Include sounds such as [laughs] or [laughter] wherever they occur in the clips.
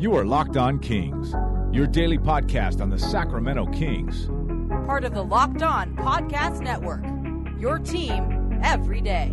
You are Locked On Kings, your daily podcast on the Sacramento Kings. Part of the Locked On Podcast Network. Your team every day.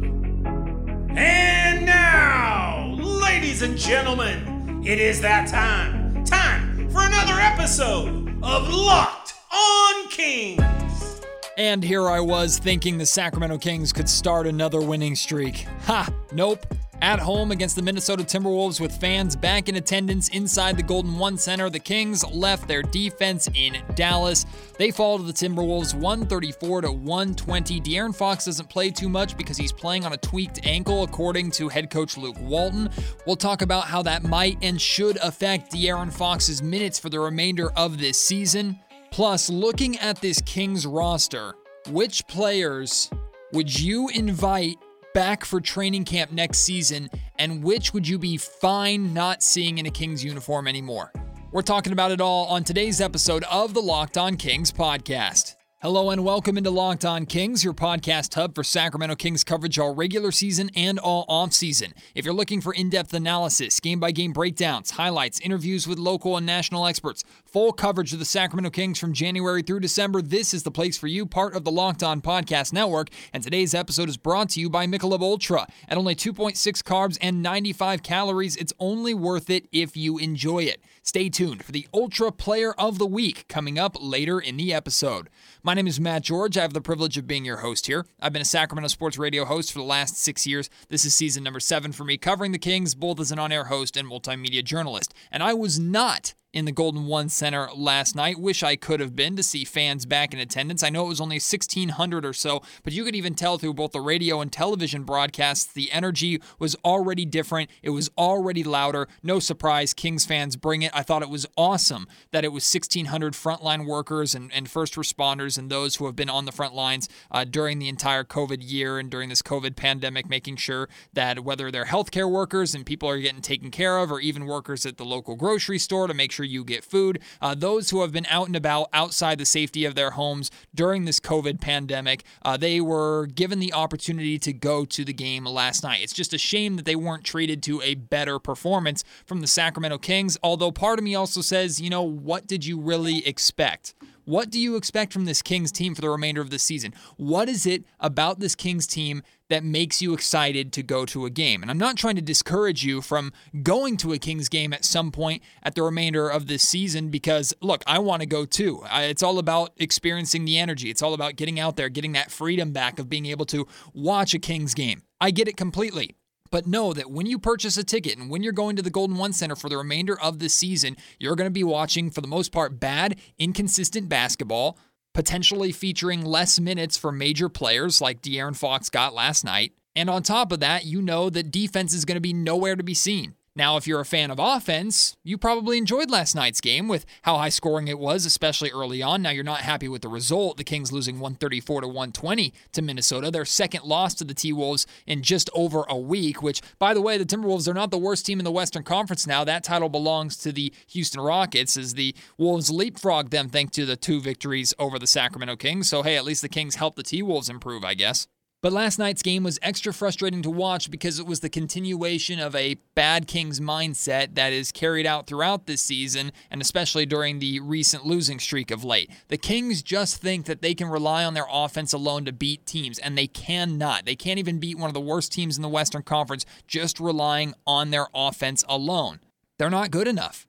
And now, ladies and gentlemen, it is that time. Time for another episode of Locked On Kings. And here I was thinking the Sacramento Kings could start another winning streak. Ha! Nope. At home against the Minnesota Timberwolves with fans back in attendance inside the Golden One Center, the Kings left their defense in Dallas. They fall to the Timberwolves 134 to 120. De'Aaron Fox doesn't play too much because he's playing on a tweaked ankle, according to head coach Luke Walton. We'll talk about how that might and should affect De'Aaron Fox's minutes for the remainder of this season. Plus, looking at this Kings roster, which players would you invite back for training camp next season, and which would you be fine not seeing in a Kings uniform anymore? We're talking about it all on today's episode of the Locked On Kings podcast. Hello and welcome into Locked On Kings, your podcast hub for Sacramento Kings coverage all regular season and all off season. If you're looking for in depth analysis, game by game breakdowns, highlights, interviews with local and national experts, full coverage of the Sacramento Kings from January through December, this is the place for you, part of the Locked On Podcast Network. And today's episode is brought to you by Michelob Ultra. At only 2.6 carbs and 95 calories, it's only worth it if you enjoy it. Stay tuned for the Ultra Player of the Week coming up later in the episode. My name is Matt George. I have the privilege of being your host here. I've been a Sacramento sports radio host for the last six years. This is season number seven for me, covering the Kings both as an on air host and multimedia journalist. And I was not in the Golden One Center last night. Wish I could have been to see fans back in attendance. I know it was only 1,600 or so, but you could even tell through both the radio and television broadcasts the energy was already different. It was already louder. No surprise, Kings fans bring it. I thought it was awesome that it was 1,600 frontline workers and, and first responders and those who have been on the front lines uh, during the entire COVID year and during this COVID pandemic, making sure that whether they're healthcare workers and people are getting taken care of, or even workers at the local grocery store to make sure you get food. Uh, those who have been out and about outside the safety of their homes during this COVID pandemic, uh, they were given the opportunity to go to the game last night. It's just a shame that they weren't treated to a better performance from the Sacramento Kings. Although part of me also says, you know, what did you really expect? What do you expect from this Kings team for the remainder of the season? What is it about this Kings team that makes you excited to go to a game? And I'm not trying to discourage you from going to a Kings game at some point at the remainder of this season because, look, I want to go too. It's all about experiencing the energy, it's all about getting out there, getting that freedom back of being able to watch a Kings game. I get it completely. But know that when you purchase a ticket and when you're going to the Golden One Center for the remainder of the season, you're going to be watching, for the most part, bad, inconsistent basketball, potentially featuring less minutes for major players like De'Aaron Fox got last night. And on top of that, you know that defense is going to be nowhere to be seen. Now, if you're a fan of offense, you probably enjoyed last night's game with how high scoring it was, especially early on. Now you're not happy with the result. The Kings losing 134 to 120 to Minnesota, their second loss to the T-Wolves in just over a week, which by the way, the Timberwolves are not the worst team in the Western Conference now. That title belongs to the Houston Rockets as the Wolves leapfrog them thanks to the two victories over the Sacramento Kings. So hey, at least the Kings helped the T-Wolves improve, I guess. But last night's game was extra frustrating to watch because it was the continuation of a bad Kings mindset that is carried out throughout this season and especially during the recent losing streak of late. The Kings just think that they can rely on their offense alone to beat teams, and they cannot. They can't even beat one of the worst teams in the Western Conference just relying on their offense alone. They're not good enough.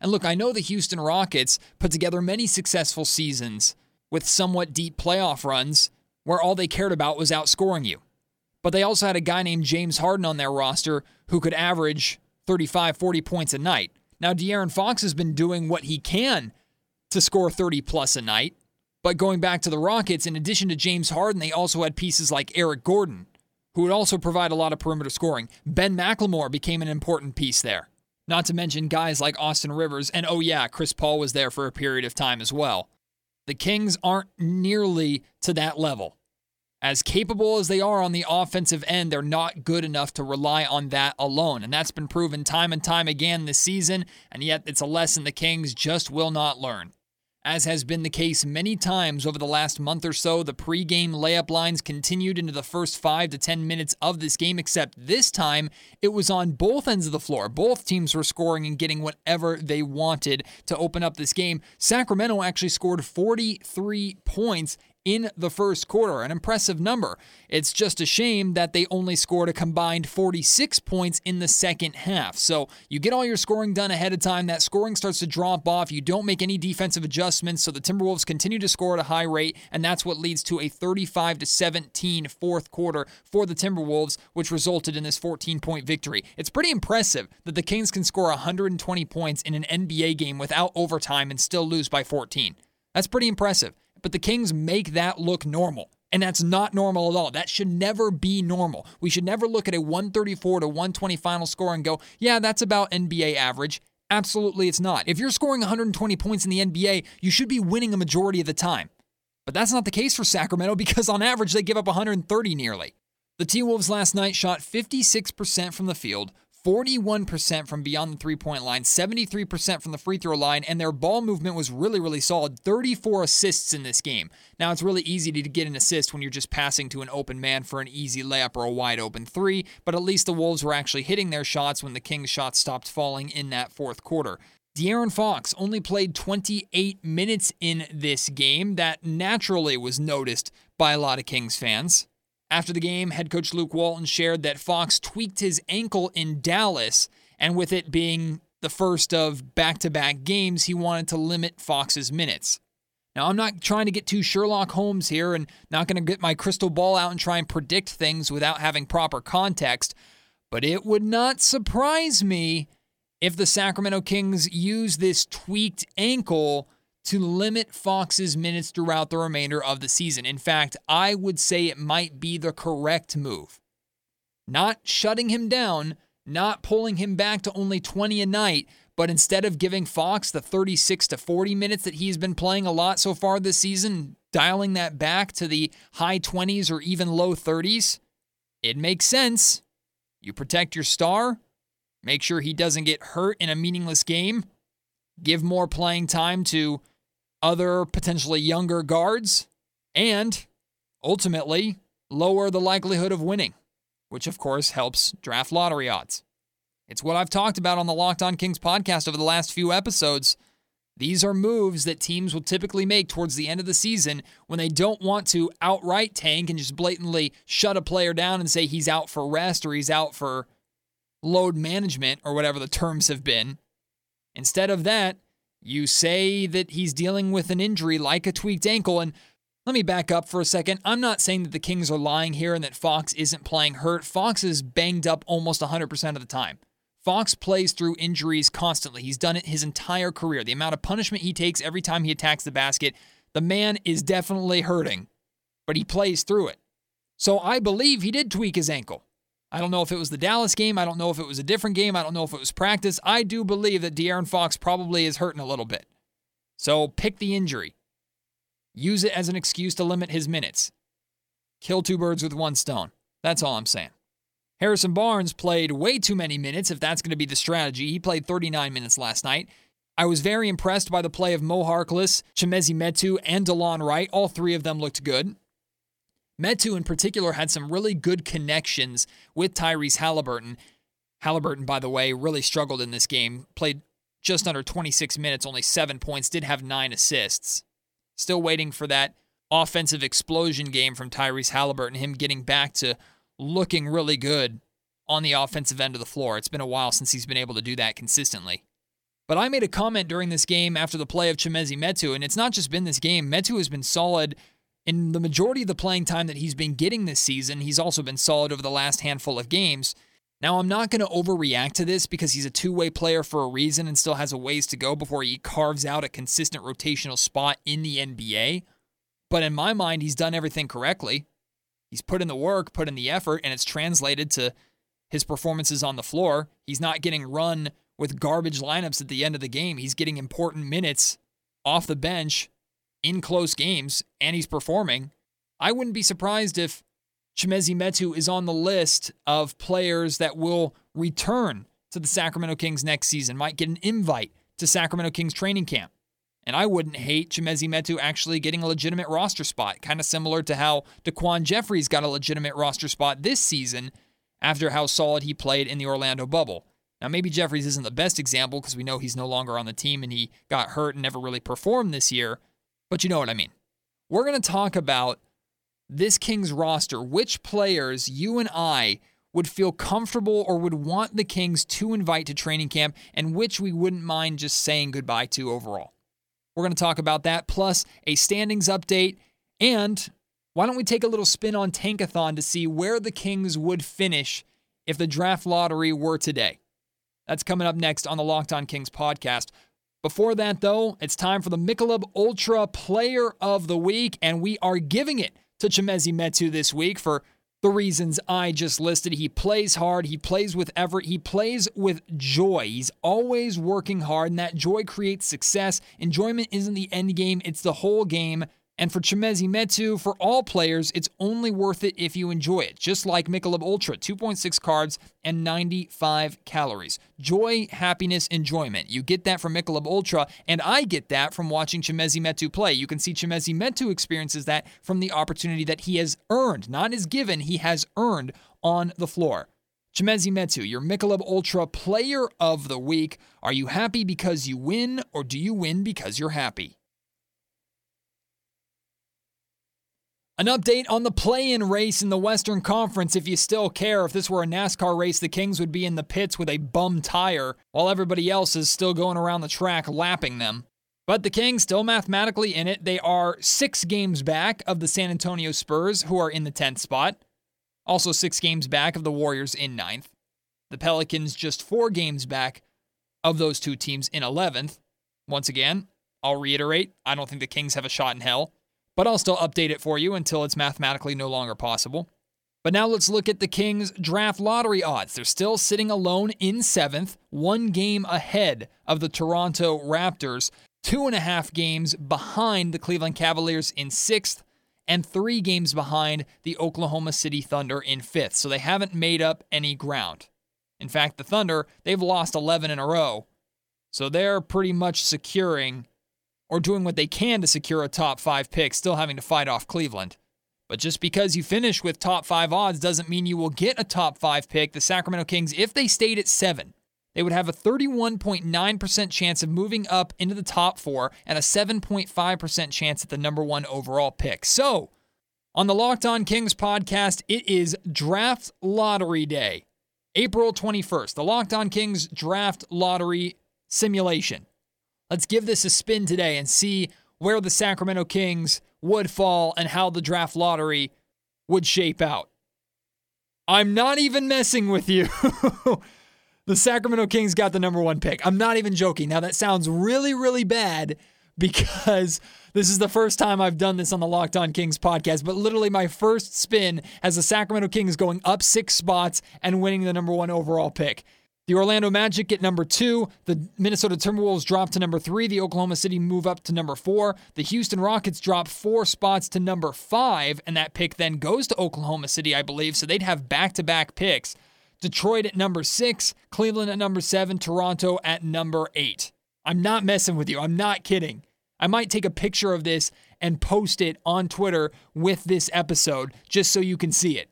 And look, I know the Houston Rockets put together many successful seasons with somewhat deep playoff runs where all they cared about was outscoring you. But they also had a guy named James Harden on their roster who could average 35, 40 points a night. Now, De'Aaron Fox has been doing what he can to score 30 plus a night. But going back to the Rockets, in addition to James Harden, they also had pieces like Eric Gordon, who would also provide a lot of perimeter scoring. Ben McLemore became an important piece there. Not to mention guys like Austin Rivers, and oh, yeah, Chris Paul was there for a period of time as well. The Kings aren't nearly to that level. As capable as they are on the offensive end, they're not good enough to rely on that alone. And that's been proven time and time again this season, and yet it's a lesson the Kings just will not learn. As has been the case many times over the last month or so, the pregame layup lines continued into the first five to 10 minutes of this game, except this time it was on both ends of the floor. Both teams were scoring and getting whatever they wanted to open up this game. Sacramento actually scored 43 points in the first quarter, an impressive number. It's just a shame that they only scored a combined 46 points in the second half. So you get all your scoring done ahead of time, that scoring starts to drop off. You don't make any defensive adjustments, so the Timberwolves continue to score at a high rate, and that's what leads to a 35 to 17 fourth quarter for the Timberwolves, which resulted in this 14 point victory. It's pretty impressive that the Kings can score 120 points in an NBA game without overtime and still lose by 14. That's pretty impressive but the Kings make that look normal. And that's not normal at all. That should never be normal. We should never look at a 134 to 120 final score and go, yeah, that's about NBA average. Absolutely, it's not. If you're scoring 120 points in the NBA, you should be winning a majority of the time. But that's not the case for Sacramento [laughs] because on average, they give up 130 nearly. The T Wolves last night shot 56% from the field, 41% from beyond the three point line, 73% from the free throw line, and their ball movement was really, really solid. 34 assists in this game. Now, it's really easy to get an assist when you're just passing to an open man for an easy layup or a wide open three, but at least the Wolves were actually hitting their shots when the Kings' shots stopped falling in that fourth quarter. De'Aaron Fox only played 28 minutes in this game. That naturally was noticed by a lot of Kings fans. After the game, head coach Luke Walton shared that Fox tweaked his ankle in Dallas, and with it being the first of back to back games, he wanted to limit Fox's minutes. Now, I'm not trying to get too Sherlock Holmes here and not going to get my crystal ball out and try and predict things without having proper context, but it would not surprise me if the Sacramento Kings use this tweaked ankle to limit Fox's minutes throughout the remainder of the season. In fact, I would say it might be the correct move. Not shutting him down, not pulling him back to only 20 a night, but instead of giving Fox the 36 to 40 minutes that he's been playing a lot so far this season, dialing that back to the high 20s or even low 30s, it makes sense. You protect your star, make sure he doesn't get hurt in a meaningless game, give more playing time to other potentially younger guards, and ultimately lower the likelihood of winning, which of course helps draft lottery odds. It's what I've talked about on the Locked On Kings podcast over the last few episodes. These are moves that teams will typically make towards the end of the season when they don't want to outright tank and just blatantly shut a player down and say he's out for rest or he's out for load management or whatever the terms have been. Instead of that, you say that he's dealing with an injury like a tweaked ankle. And let me back up for a second. I'm not saying that the Kings are lying here and that Fox isn't playing hurt. Fox is banged up almost 100% of the time. Fox plays through injuries constantly. He's done it his entire career. The amount of punishment he takes every time he attacks the basket, the man is definitely hurting, but he plays through it. So I believe he did tweak his ankle. I don't know if it was the Dallas game. I don't know if it was a different game. I don't know if it was practice. I do believe that De'Aaron Fox probably is hurting a little bit. So pick the injury. Use it as an excuse to limit his minutes. Kill two birds with one stone. That's all I'm saying. Harrison Barnes played way too many minutes if that's going to be the strategy. He played 39 minutes last night. I was very impressed by the play of Mo Harkless, Chimezie Metu, and Delon Wright. All three of them looked good. Metu, in particular, had some really good connections with Tyrese Halliburton. Halliburton, by the way, really struggled in this game, played just under 26 minutes, only seven points, did have nine assists. Still waiting for that offensive explosion game from Tyrese Halliburton, him getting back to looking really good on the offensive end of the floor. It's been a while since he's been able to do that consistently. But I made a comment during this game after the play of Chimezie Metu, and it's not just been this game. Metu has been solid in the majority of the playing time that he's been getting this season, he's also been solid over the last handful of games. Now, I'm not going to overreact to this because he's a two way player for a reason and still has a ways to go before he carves out a consistent rotational spot in the NBA. But in my mind, he's done everything correctly. He's put in the work, put in the effort, and it's translated to his performances on the floor. He's not getting run with garbage lineups at the end of the game. He's getting important minutes off the bench in close games and he's performing, I wouldn't be surprised if Chimezie Metu is on the list of players that will return to the Sacramento Kings next season, might get an invite to Sacramento Kings training camp. And I wouldn't hate Chimezie Metu actually getting a legitimate roster spot, kind of similar to how DaQuan Jeffries got a legitimate roster spot this season after how solid he played in the Orlando bubble. Now, maybe Jeffries isn't the best example because we know he's no longer on the team and he got hurt and never really performed this year, but you know what I mean. We're going to talk about this Kings roster, which players you and I would feel comfortable or would want the Kings to invite to training camp, and which we wouldn't mind just saying goodbye to overall. We're going to talk about that, plus a standings update, and why don't we take a little spin on Tankathon to see where the Kings would finish if the draft lottery were today? That's coming up next on the Locked On Kings podcast. Before that, though, it's time for the Michelob Ultra Player of the Week, and we are giving it to Chimezie Metu this week for the reasons I just listed. He plays hard, he plays with effort, he plays with joy. He's always working hard, and that joy creates success. Enjoyment isn't the end game, it's the whole game. And for Chimezie Metu, for all players, it's only worth it if you enjoy it. Just like Michelob Ultra, 2.6 carbs and 95 calories. Joy, happiness, enjoyment. You get that from Michelob Ultra, and I get that from watching Chimezie Metu play. You can see Chimezie Metu experiences that from the opportunity that he has earned, not is given, he has earned on the floor. Chimezie Metu, your Michelob Ultra Player of the Week. Are you happy because you win, or do you win because you're happy? An update on the play in race in the Western Conference if you still care. If this were a NASCAR race, the Kings would be in the pits with a bum tire, while everybody else is still going around the track lapping them. But the Kings still mathematically in it. They are six games back of the San Antonio Spurs, who are in the 10th spot. Also, six games back of the Warriors in ninth. The Pelicans just four games back of those two teams in 11th. Once again, I'll reiterate I don't think the Kings have a shot in hell but I'll still update it for you until it's mathematically no longer possible. But now let's look at the Kings draft lottery odds. They're still sitting alone in seventh, one game ahead of the Toronto Raptors, two and a half games behind the Cleveland Cavaliers in sixth, and three games behind the Oklahoma City Thunder in fifth. So they haven't made up any ground. In fact, the Thunder, they've lost 11 in a row. So they're pretty much securing or doing what they can to secure a top five pick, still having to fight off Cleveland. But just because you finish with top five odds doesn't mean you will get a top five pick. The Sacramento Kings, if they stayed at seven, they would have a 31.9% chance of moving up into the top four and a 7.5% chance at the number one overall pick. So, on the Locked On Kings podcast, it is draft lottery day, April 21st, the Locked On Kings draft lottery simulation. Let's give this a spin today and see where the Sacramento Kings would fall and how the draft lottery would shape out. I'm not even messing with you. [laughs] the Sacramento Kings got the number one pick. I'm not even joking. Now, that sounds really, really bad [laughs] because this is the first time I've done this on the Locked On Kings podcast, but literally my first spin as the Sacramento Kings going up six spots and winning the number one overall pick. The Orlando Magic get number two. The Minnesota Timberwolves drop to number three. The Oklahoma City move up to number four. The Houston Rockets drop four spots to number five, and that pick then goes to Oklahoma City, I believe. So they'd have back to back picks. Detroit at number six, Cleveland at number seven, Toronto at number eight. I'm not messing with you. I'm not kidding. I might take a picture of this and post it on Twitter with this episode just so you can see it.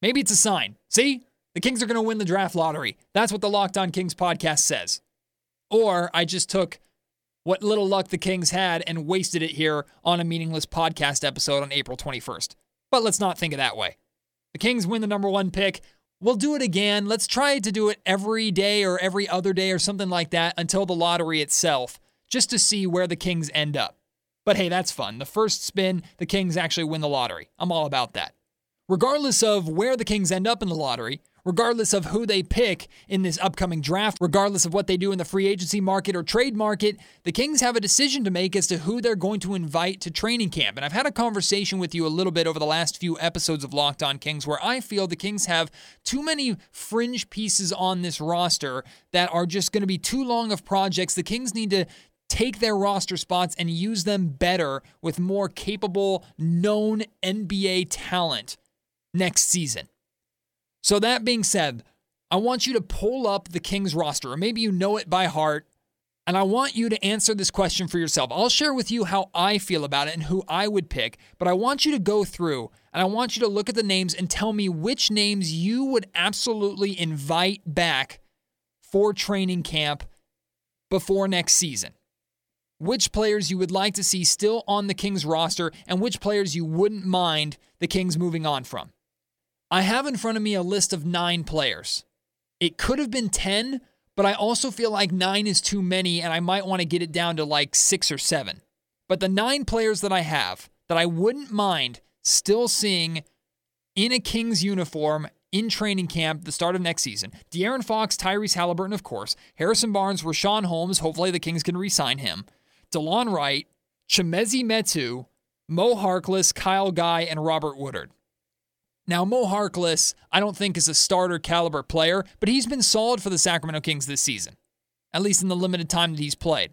Maybe it's a sign. See? The Kings are going to win the draft lottery. That's what the Locked On Kings podcast says. Or I just took what little luck the Kings had and wasted it here on a meaningless podcast episode on April 21st. But let's not think of that way. The Kings win the number one pick. We'll do it again. Let's try to do it every day or every other day or something like that until the lottery itself, just to see where the Kings end up. But hey, that's fun. The first spin, the Kings actually win the lottery. I'm all about that. Regardless of where the Kings end up in the lottery, regardless of who they pick in this upcoming draft, regardless of what they do in the free agency market or trade market, the Kings have a decision to make as to who they're going to invite to training camp. And I've had a conversation with you a little bit over the last few episodes of Locked On Kings where I feel the Kings have too many fringe pieces on this roster that are just going to be too long of projects. The Kings need to take their roster spots and use them better with more capable, known NBA talent next season. So, that being said, I want you to pull up the Kings roster, or maybe you know it by heart, And I want you to answer this question for yourself. I'll share with you how I feel about it and who I would pick, but I want you to go through and I want you to look at the names and tell me which names you would absolutely invite back for training camp before next season. Which players you would like to see still on the Kings roster and which players you wouldn't mind the Kings moving on from. I have in front of me a list of nine players. It could have been 10, but I also feel like nine is too many and I might want to get it down to like six or seven. But the nine players that I have that I wouldn't mind still seeing in a Kings uniform in training camp the start of next season. De'Aaron Fox, Tyrese Halliburton, of course, Harrison Barnes, Richaun Holmes, hopefully the Kings can re-sign him, Delon Wright, Chimezie Metu, Mo Harkless, Kyle Guy, and Robert Woodard. Now, Mo Harkless, I don't think is a starter caliber player, but he's been solid for the Sacramento Kings this season, at least in the limited time that he's played.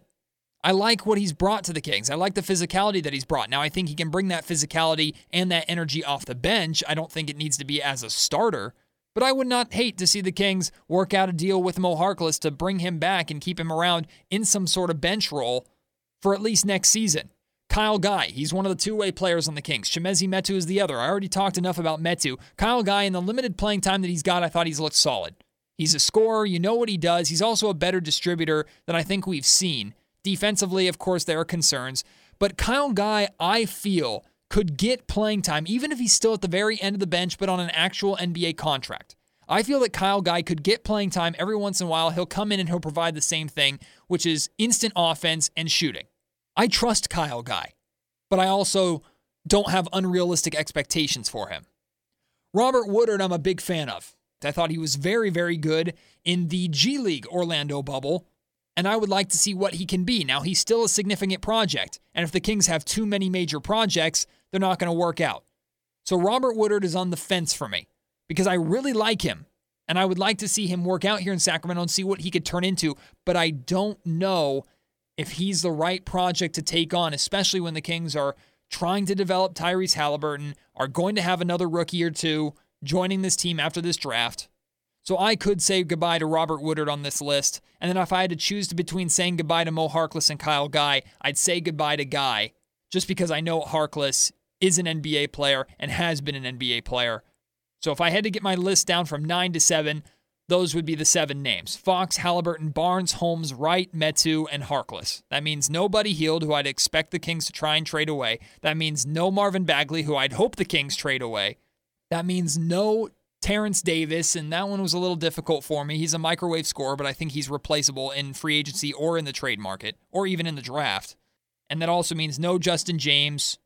I like what he's brought to the Kings. I like the physicality that he's brought. Now, I think he can bring that physicality and that energy off the bench. I don't think it needs to be as a starter, but I would not hate to see the Kings work out a deal with Mo Harkless to bring him back and keep him around in some sort of bench role for at least next season. Kyle Guy, he's one of the two-way players on the Kings. Chimezie Metu is the other. I already talked enough about Metu. Kyle Guy, in the limited playing time that he's got, I thought he's looked solid. He's a scorer. You know what he does. He's also a better distributor than I think we've seen. Defensively, of course, there are concerns. But Kyle Guy, I feel, could get playing time, even if he's still at the very end of the bench, but on an actual NBA contract. I feel that Kyle Guy could get playing time every once in a while. He'll come in and he'll provide the same thing, which is instant offense and shooting. I trust Kyle Guy, but I also don't have unrealistic expectations for him. Robert Woodard, I'm a big fan of. I thought he was very, very good in the G League Orlando bubble, and I would like to see what he can be. Now, he's still a significant project, and if the Kings have too many major projects, they're not going to work out. So, Robert Woodard is on the fence for me because I really like him, and I would like to see him work out here in Sacramento and see what he could turn into, but I don't know if he's the right project to take on, especially when the Kings are trying to develop Tyrese Halliburton, are going to have another rookie or two joining this team after this draft. So I could say goodbye to Robert Woodard on this list. And then if I had to choose between saying goodbye to Mo Harkless and Kyle Guy, I'd say goodbye to Guy just because I know Harkless is an NBA player and has been an NBA player. So if I had to get my list down from nine to seven, those would be the seven names Fox, Halliburton, Barnes, Holmes, Wright, Metu, and Harkless. That means no Buddy Hield who I'd expect the Kings to try and trade away. That means no Marvin Bagley, who I'd hope the Kings trade away. That means no Terence Davis, and that one was a little difficult for me. He's a microwave scorer, but I think he's replaceable in free agency or in the trade market, or even in the draft. And that also means no Justin James,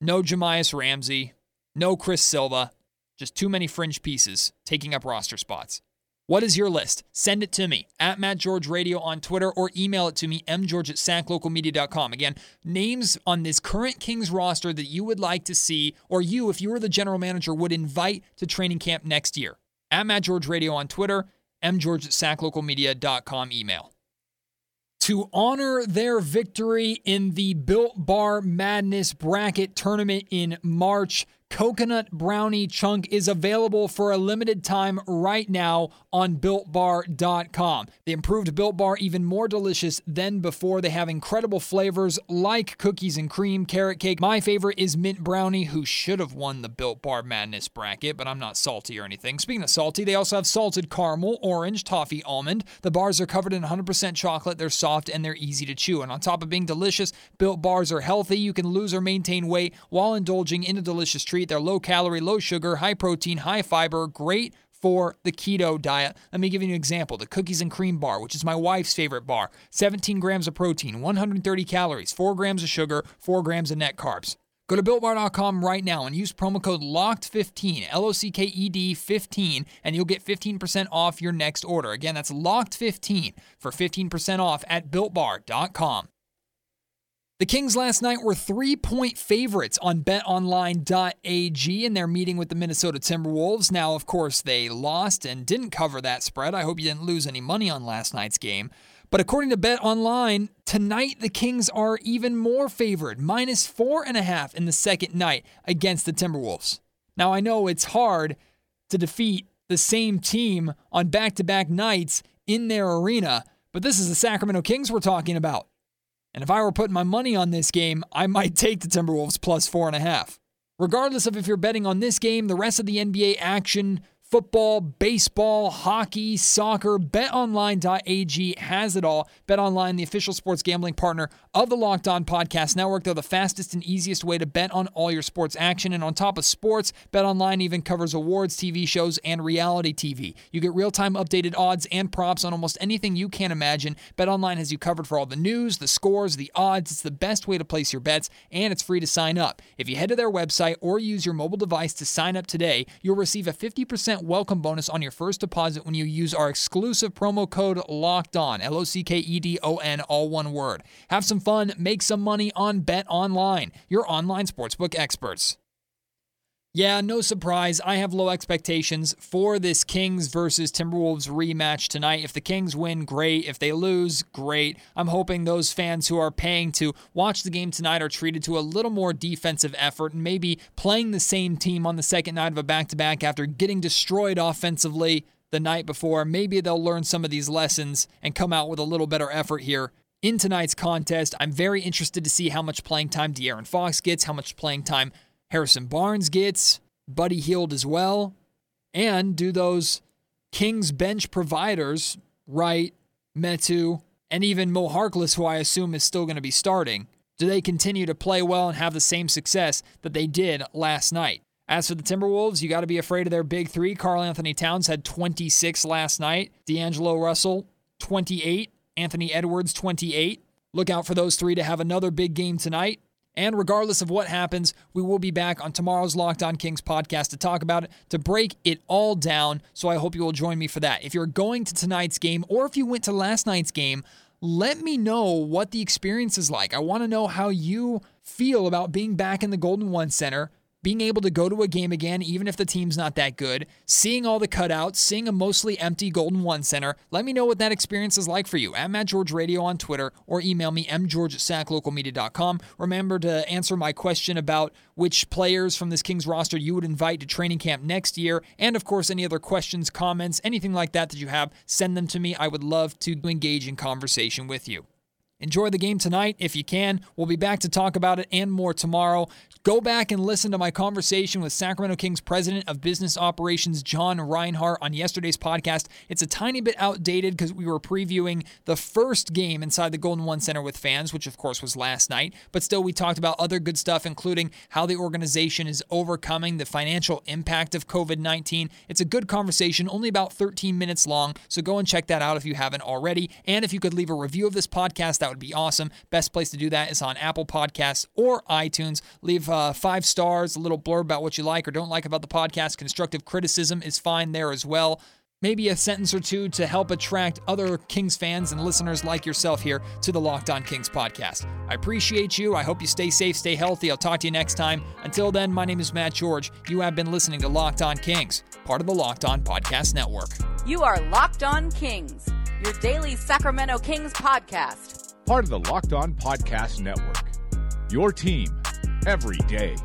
no Jahmi'us Ramsey, no Chris Silva. Just too many fringe pieces taking up roster spots. What is your list? Send it to me at Matt George Radio on Twitter or email it to me, mgeorge at saclocalmedia.com. Again, names on this current Kings roster that you would like to see, or you, if you were the general manager, would invite to training camp next year. At Matt George Radio on Twitter, mgeorge at saclocalmedia.com email. To honor their victory in the Built Bar Madness Bracket Tournament in March, coconut brownie chunk is available for a limited time right now on builtbar.com. The improved built bar even more delicious than before. They have incredible flavors like cookies and cream, carrot cake. My favorite is mint brownie who should have won the built bar madness bracket, but I'm not salty or anything. Speaking of salty, they also have salted caramel, orange, toffee, almond. The bars are covered in 100% chocolate. They're soft and they're easy to chew. And on top of being delicious, built bars are healthy. You can lose or maintain weight while indulging in a delicious treat treat. They're low calorie, low sugar, high protein, high fiber, great for the keto diet. Let me give you an example the cookies and cream bar, which is my wife's favorite bar 17 grams of protein, 130 calories, 4 grams of sugar, 4 grams of net carbs. Go to builtbar.com right now and use promo code LOCKED15, L O C K E D 15, and you'll get 15% off your next order. Again, that's LOCKED15 for 15% off at builtbar.com. The Kings last night were three point favorites on betonline.ag in their meeting with the Minnesota Timberwolves. Now, of course, they lost and didn't cover that spread. I hope you didn't lose any money on last night's game. But according to BetOnline, tonight the Kings are even more favored, minus four and a half in the second night against the Timberwolves. Now, I know it's hard to defeat the same team on back to back nights in their arena, But this is the Sacramento Kings we're talking about. And if I were putting my money on this game, I might [laughs] take the Timberwolves plus four and a half. Regardless of if you're betting on this game, the rest of the NBA action football, baseball, hockey, soccer, betonline.ag has it all. BetOnline, the official sports gambling partner of the Locked On Podcast Network. They're the fastest and easiest way to bet on all your sports action. And on top of sports, BetOnline even covers awards, TV shows, and reality TV. You get real time updated odds and props on almost anything you can imagine. BetOnline has you covered for all the news, the scores, the odds. It's the best way to place your bets, and it's free to sign up. If you head to their website or use your mobile device to sign up today, you'll receive a 50% welcome bonus on your first deposit when you use our exclusive promo code LOCKED ON, L O C K E D O N, all one word. Have some fun, make some money on Bet Online, your online sportsbook experts. Yeah, no surprise. I have low expectations for this Kings versus Timberwolves rematch tonight. If the Kings win, great. If they lose, great. I'm hoping those fans who are paying to watch the game tonight are treated to a little more defensive effort and maybe playing the same team on the second night of a back to back after getting destroyed offensively the night before. Maybe they'll learn some of these lessons and come out with a little better effort here in tonight's contest. I'm very interested to see how much playing time De'Aaron Fox gets, how much playing time Harrison Barnes gets, Buddy Hield as well. And do those Kings bench providers, Wright, Metu, and even Mo Harkless, who I assume is still going to be starting, do they continue to play well and have the same success that they did last night? As for the Timberwolves, you got to be afraid of their big three. Karl Anthony Towns had 26 last night, D'Angelo Russell, 28, Anthony Edwards, 28. Look out for those three to have another big game tonight. And regardless of what happens, we will be back on tomorrow's Locked On Kings podcast to talk about it, to break it all down. So I hope you will join me for that. If you're going to tonight's game or if you went to last night's game, let me know what the experience is like. I want to know how you feel about being back in the Golden One Center being able to go to a game again, even if the team's not that good, seeing all the cutouts, seeing a mostly empty Golden One Center. Let me know what that experience is like for you at Matt George Radio on Twitter or email me mgeorge at saclocalmedia.com. Remember to answer my question about which players from this Kings roster you would invite to training camp next year. And of course, any other questions, comments, anything like that that you have, send them to me. I would love to engage in conversation with you. Enjoy the game tonight if you can. We'll be back to talk about it and more tomorrow. Go back and listen to my conversation with Sacramento Kings President of Business Operations, John Rinehart, on yesterday's podcast. It's a tiny bit outdated because we were previewing the first game inside the Golden One Center with fans, which of course was last night. But still, we talked about other good stuff, including how the organization is overcoming the financial impact of COVID 19. It's a good conversation, only about 13 minutes long. So go and check that out if you haven't already. And if you could leave a review of this podcast, that would be awesome. Best place to do that is on Apple Podcasts or iTunes. Leave uh, uh, five stars, a little blurb about what you like or don't like about the podcast. Constructive criticism is fine there as well. Maybe a sentence or two to help attract other Kings fans and listeners like yourself here to the Locked On Kings podcast. I appreciate you. I hope you stay safe, stay healthy. I'll talk to you next time. Until then, my name is Matt George. You have been listening to Locked On Kings, part of the Locked On Podcast Network. You are Locked On Kings, your daily Sacramento Kings podcast Part of the Locked On Podcast Network. Your team every day.